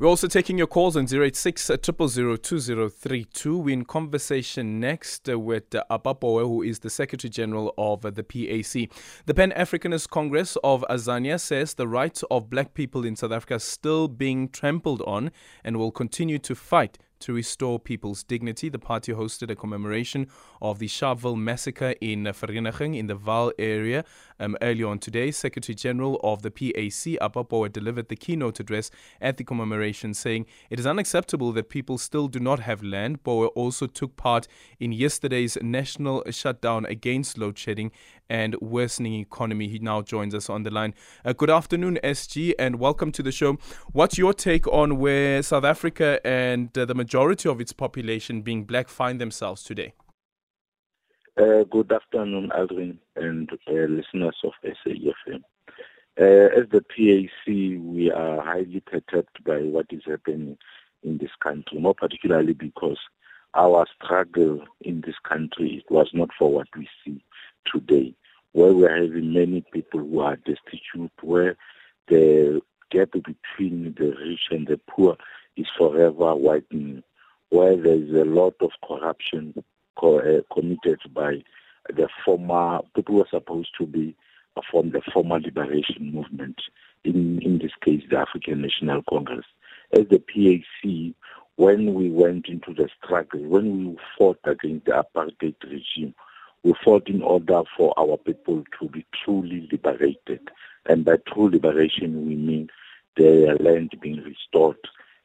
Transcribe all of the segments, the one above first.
We're also taking your calls on 086 2032. We're in conversation next uh, with uh, Apa Pooe, who is the Secretary General of uh, the PAC. The Pan Africanist Congress of Azania says the rights of black people in South Africa are still being trampled on and will continue to fight to restore people's dignity. The party hosted a commemoration of the Sharpeville massacre in Vereeniging in the Vaal area um, earlier on today. Secretary General of the PAC, Apa Pooe, delivered the keynote address at the commemoration, saying it is unacceptable that people still do not have land. Pooe also took part in yesterday's national shutdown against load shedding and worsening economy. He now joins us on the line. Uh, good afternoon, SG, and welcome to the show. What's your take on where South Africa and uh, the majority of its population being black find themselves today? Uh, good afternoon, Aldrin, and uh, listeners of SAFM. Uh, as the PAC, we are highly perturbed by what is happening in this country, more particularly because our struggle in this country was not for what we see today, where we're having many people who are destitute, where the gap between the rich and the poor is forever widening, where there's a lot of corruption co- uh, committed by the former people who are supposed to be from the former liberation movement, in, in this case, the African National Congress. As the PAC, when we went into the struggle, when we fought against the apartheid regime, we fought in order for our people to be truly liberated. And by true liberation, we mean their land being restored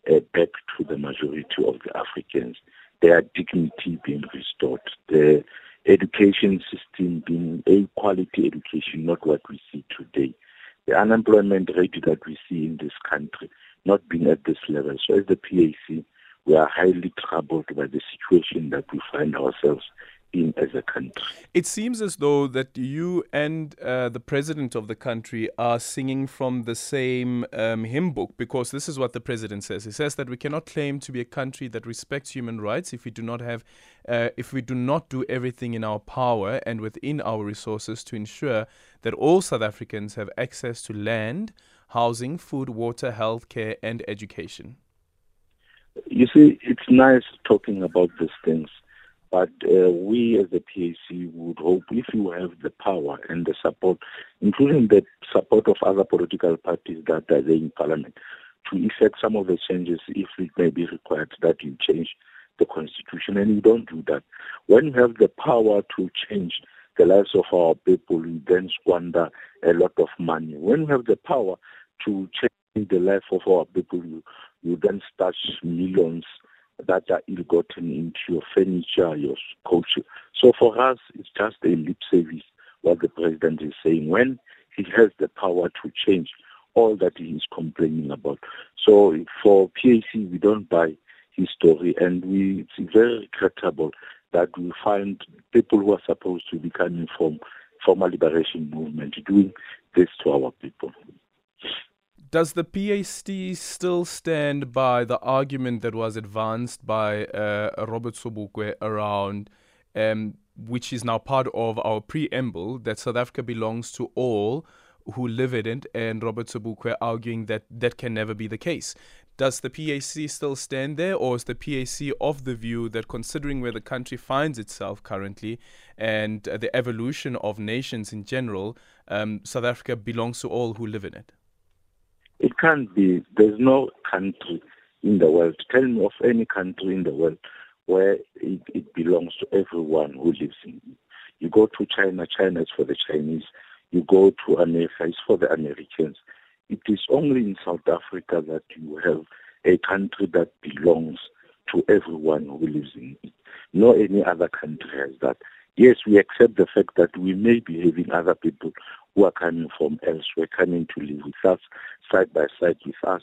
uh, back to the majority of the Africans, their dignity being restored, the education system being a quality education, not what we see today. The unemployment rate that we see in this country not being at this level. So as the PAC, we are highly troubled by the situation that we find ourselves in as a country. It seems as though that you and uh, the president of the country are singing from the same um, hymn book because this is what the president says. He says that we cannot claim to be a country that respects human rights if we do not have, uh, if we do not do everything in our power and within our resources to ensure that all South Africans have access to land, housing, food, water, health care, and education. You see, it's nice talking about these things but uh, we as the PAC would hope if you have the power and the support, including the support of other political parties that are there in parliament, to effect some of the changes if it may be required that you change the constitution. And you don't do that. When you have the power to change the lives of our people, you then squander a lot of money. When you have the power to change the life of our people, you, you then stash millions that are ill-gotten into your furniture, your culture. So for us, it's just a lip service what the president is saying when he has the power to change all that he is complaining about. So for PAC, we don't buy his story, and we it's very regrettable that we find people who are supposed to be coming from former liberation movement doing this to our people. Does the PAC still stand by the argument that was advanced by uh, Robert Sobukwe around, um, which is now part of our preamble, that South Africa belongs to all who live in it, and Robert Sobukwe arguing that that can never be the case? Does the PAC still stand there, or is the PAC of the view that considering where the country finds itself currently and uh, the evolution of nations in general, um, South Africa belongs to all who live in it? It can't be. There's no country in the world. Tell me of any country in the world where it, it belongs to everyone who lives in it. You go to China, China is for the Chinese. You go to America, it's for the Americans. It is only in South Africa that you have a country that belongs to everyone who lives in it. No any other country has that. Yes, we accept the fact that we may be having other people who are coming from elsewhere coming to live with us, side by side with us,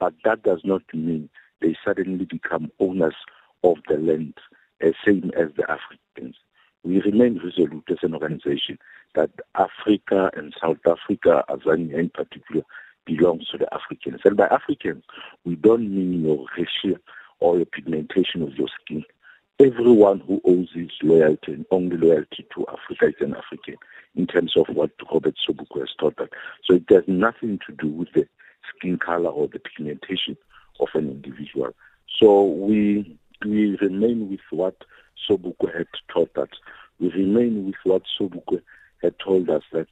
but that does not mean they suddenly become owners of the land, as same as the Africans. We remain resolute as an organization that Africa and South Africa, Azania in particular, belongs to the Africans. And by Africans, we don't mean your racial or your pigmentation of your skin everyone who owes his loyalty and only loyalty to Africa is an African in terms of what Robert Sobukwe has taught us. So it has nothing to do with the skin color or the pigmentation of an individual. So we we remain with what Sobukwe had taught us. We remain with what Sobukwe had told us that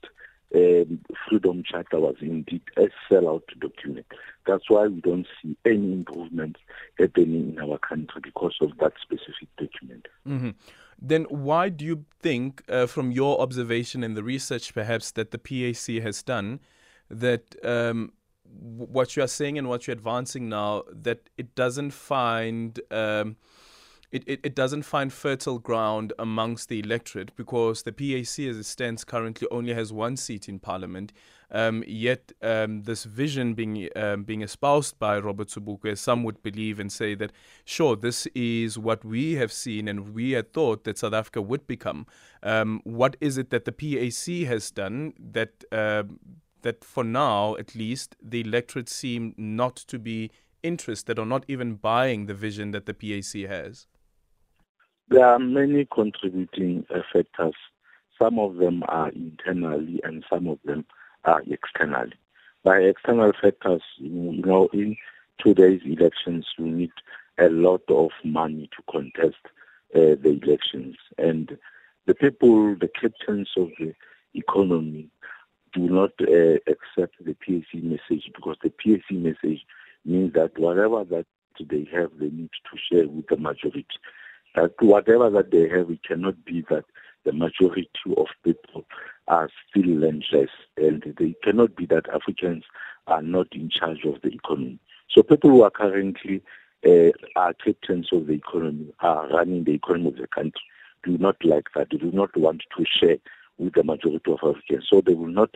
um, Freedom Charter was indeed a sellout document. That's why we don't see any improvements happening in our country because of that specific document. Mm-hmm. Then, why do you think, uh, from your observation and the research perhaps that the PAC has done, that um, what you are saying and what you're advancing now, that it doesn't find. Um, it, it, it doesn't find fertile ground amongst the electorate because the PAC, as it stands currently, only has one seat in parliament. Um, yet, um, this vision being um, being espoused by Robert Sobukwe, some would believe and say that, sure, this is what we have seen and we had thought that South Africa would become. Um, what is it that the PAC has done that uh, that, for now, at least, the electorate seem not to be interested or not even buying the vision that the PAC has? There are many contributing factors. Some of them are internally and some of them are externally. By external factors, you know, in today's elections, you need a lot of money to contest uh, the elections. And the people, the captains of the economy, do not uh, accept the PAC message because the PAC message means that whatever that they have, they need to share with the majority that whatever that they have, it cannot be that the majority of people are still landless, and they cannot be that Africans are not in charge of the economy. So people who are currently uh, are captains of the economy, are running the economy of the country, do not like that. They do not want to share with the majority of Africans. So they will not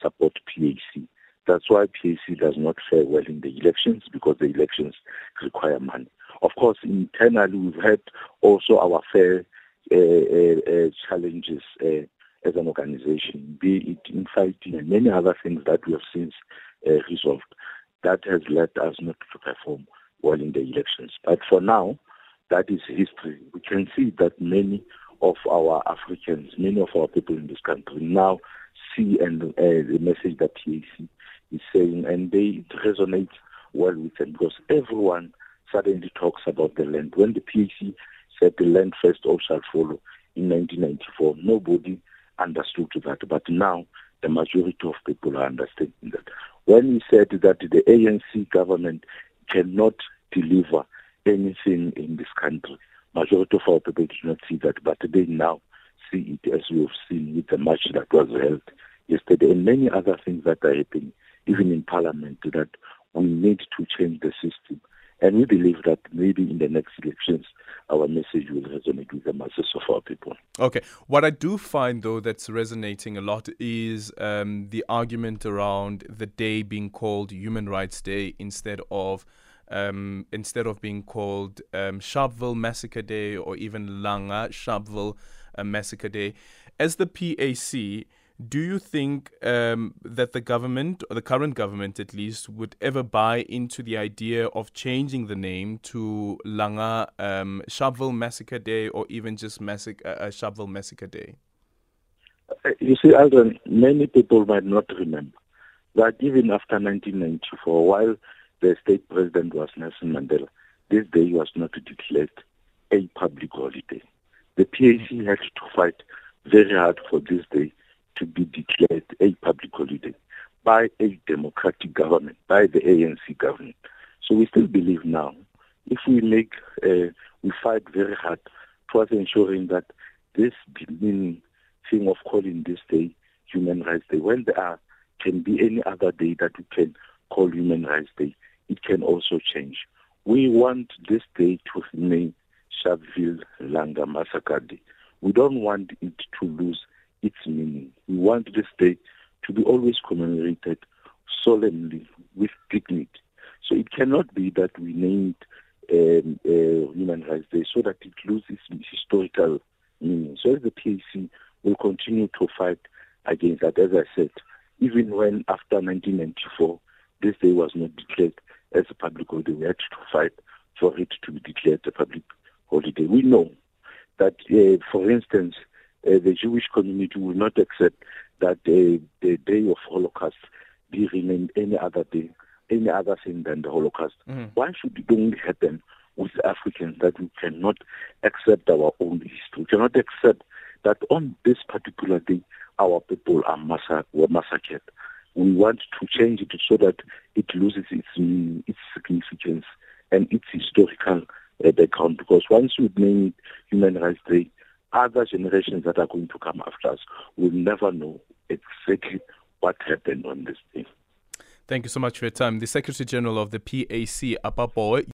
support PAC. That's why PAC does not fare well in the elections because the elections require money. Of course, internally, we've had also our fair uh, uh, challenges as an organization, be it in fighting and many other things that we have since resolved. That has led us not to perform well in the elections. But for now, that is history. We can see that many of our Africans, many of our people in this country now see and uh, the message that PAC is saying, and they resonate well with them because everyone suddenly talks about the land. When the PAC said the land first, all shall follow in 1994, nobody understood that. But now the majority of people are understanding that. When he said that the ANC government cannot deliver anything in this country, majority of our people did not see that, but they now see it as we have seen with the march that was held yesterday and many other things that are happening, even in parliament, that we need to change the system and we believe that maybe in the next elections, our message will resonate with the masses of our people. Okay. What I do find, though, that's resonating a lot is um, the argument around the day being called Human Rights Day instead of. Um, instead of being called um, Sharpeville Massacre Day or even Langa Sharpeville uh, Massacre Day, as the PAC, do you think um, that the government, or the current government at least, would ever buy into the idea of changing the name to Langa um, Sharpeville Massacre Day or even just Massic- uh, Sharpeville Massacre Day? Uh, you see, Alden, many people might not remember that even after 1994, while the state president was Nelson Mandela, this day was not declared a public holiday. The PAC had to fight very hard for this day to be declared a public holiday by a democratic government, by the ANC government. So we still believe now, if we make, uh, we fight very hard towards ensuring that this demeaning thing of calling this day Human Rights Day, when there are, can be any other day that we can call Human Rights Day, it can also change. We want this day to remain Sharpeville Langa Massacre Day. We don't want it to lose its meaning. We want this day to be always commemorated solemnly with dignity. So it cannot be that we named um, uh, Human Rights Day so that it loses historical meaning. So the PAC will continue to fight against that, as I said, even when after 1994 this day was not declared as a public holiday, we had to fight for it to be declared a public holiday. We know that, uh, for instance, uh, the Jewish community will not accept that uh, the day of Holocaust be renamed any other day any other thing than the Holocaust. Mm-hmm. Why should it only happen with Africans that we cannot accept our own history? We cannot accept that on this particular day our people are massa- were massacred. We want to change it so that it loses its meaning, its significance, and its historical uh, background. Because once you name it Human Rights Day, other generations that are going to come after us will never know exactly what happened on this day. Thank you so much for your time. The Secretary General of the PAC, Apa Pooe.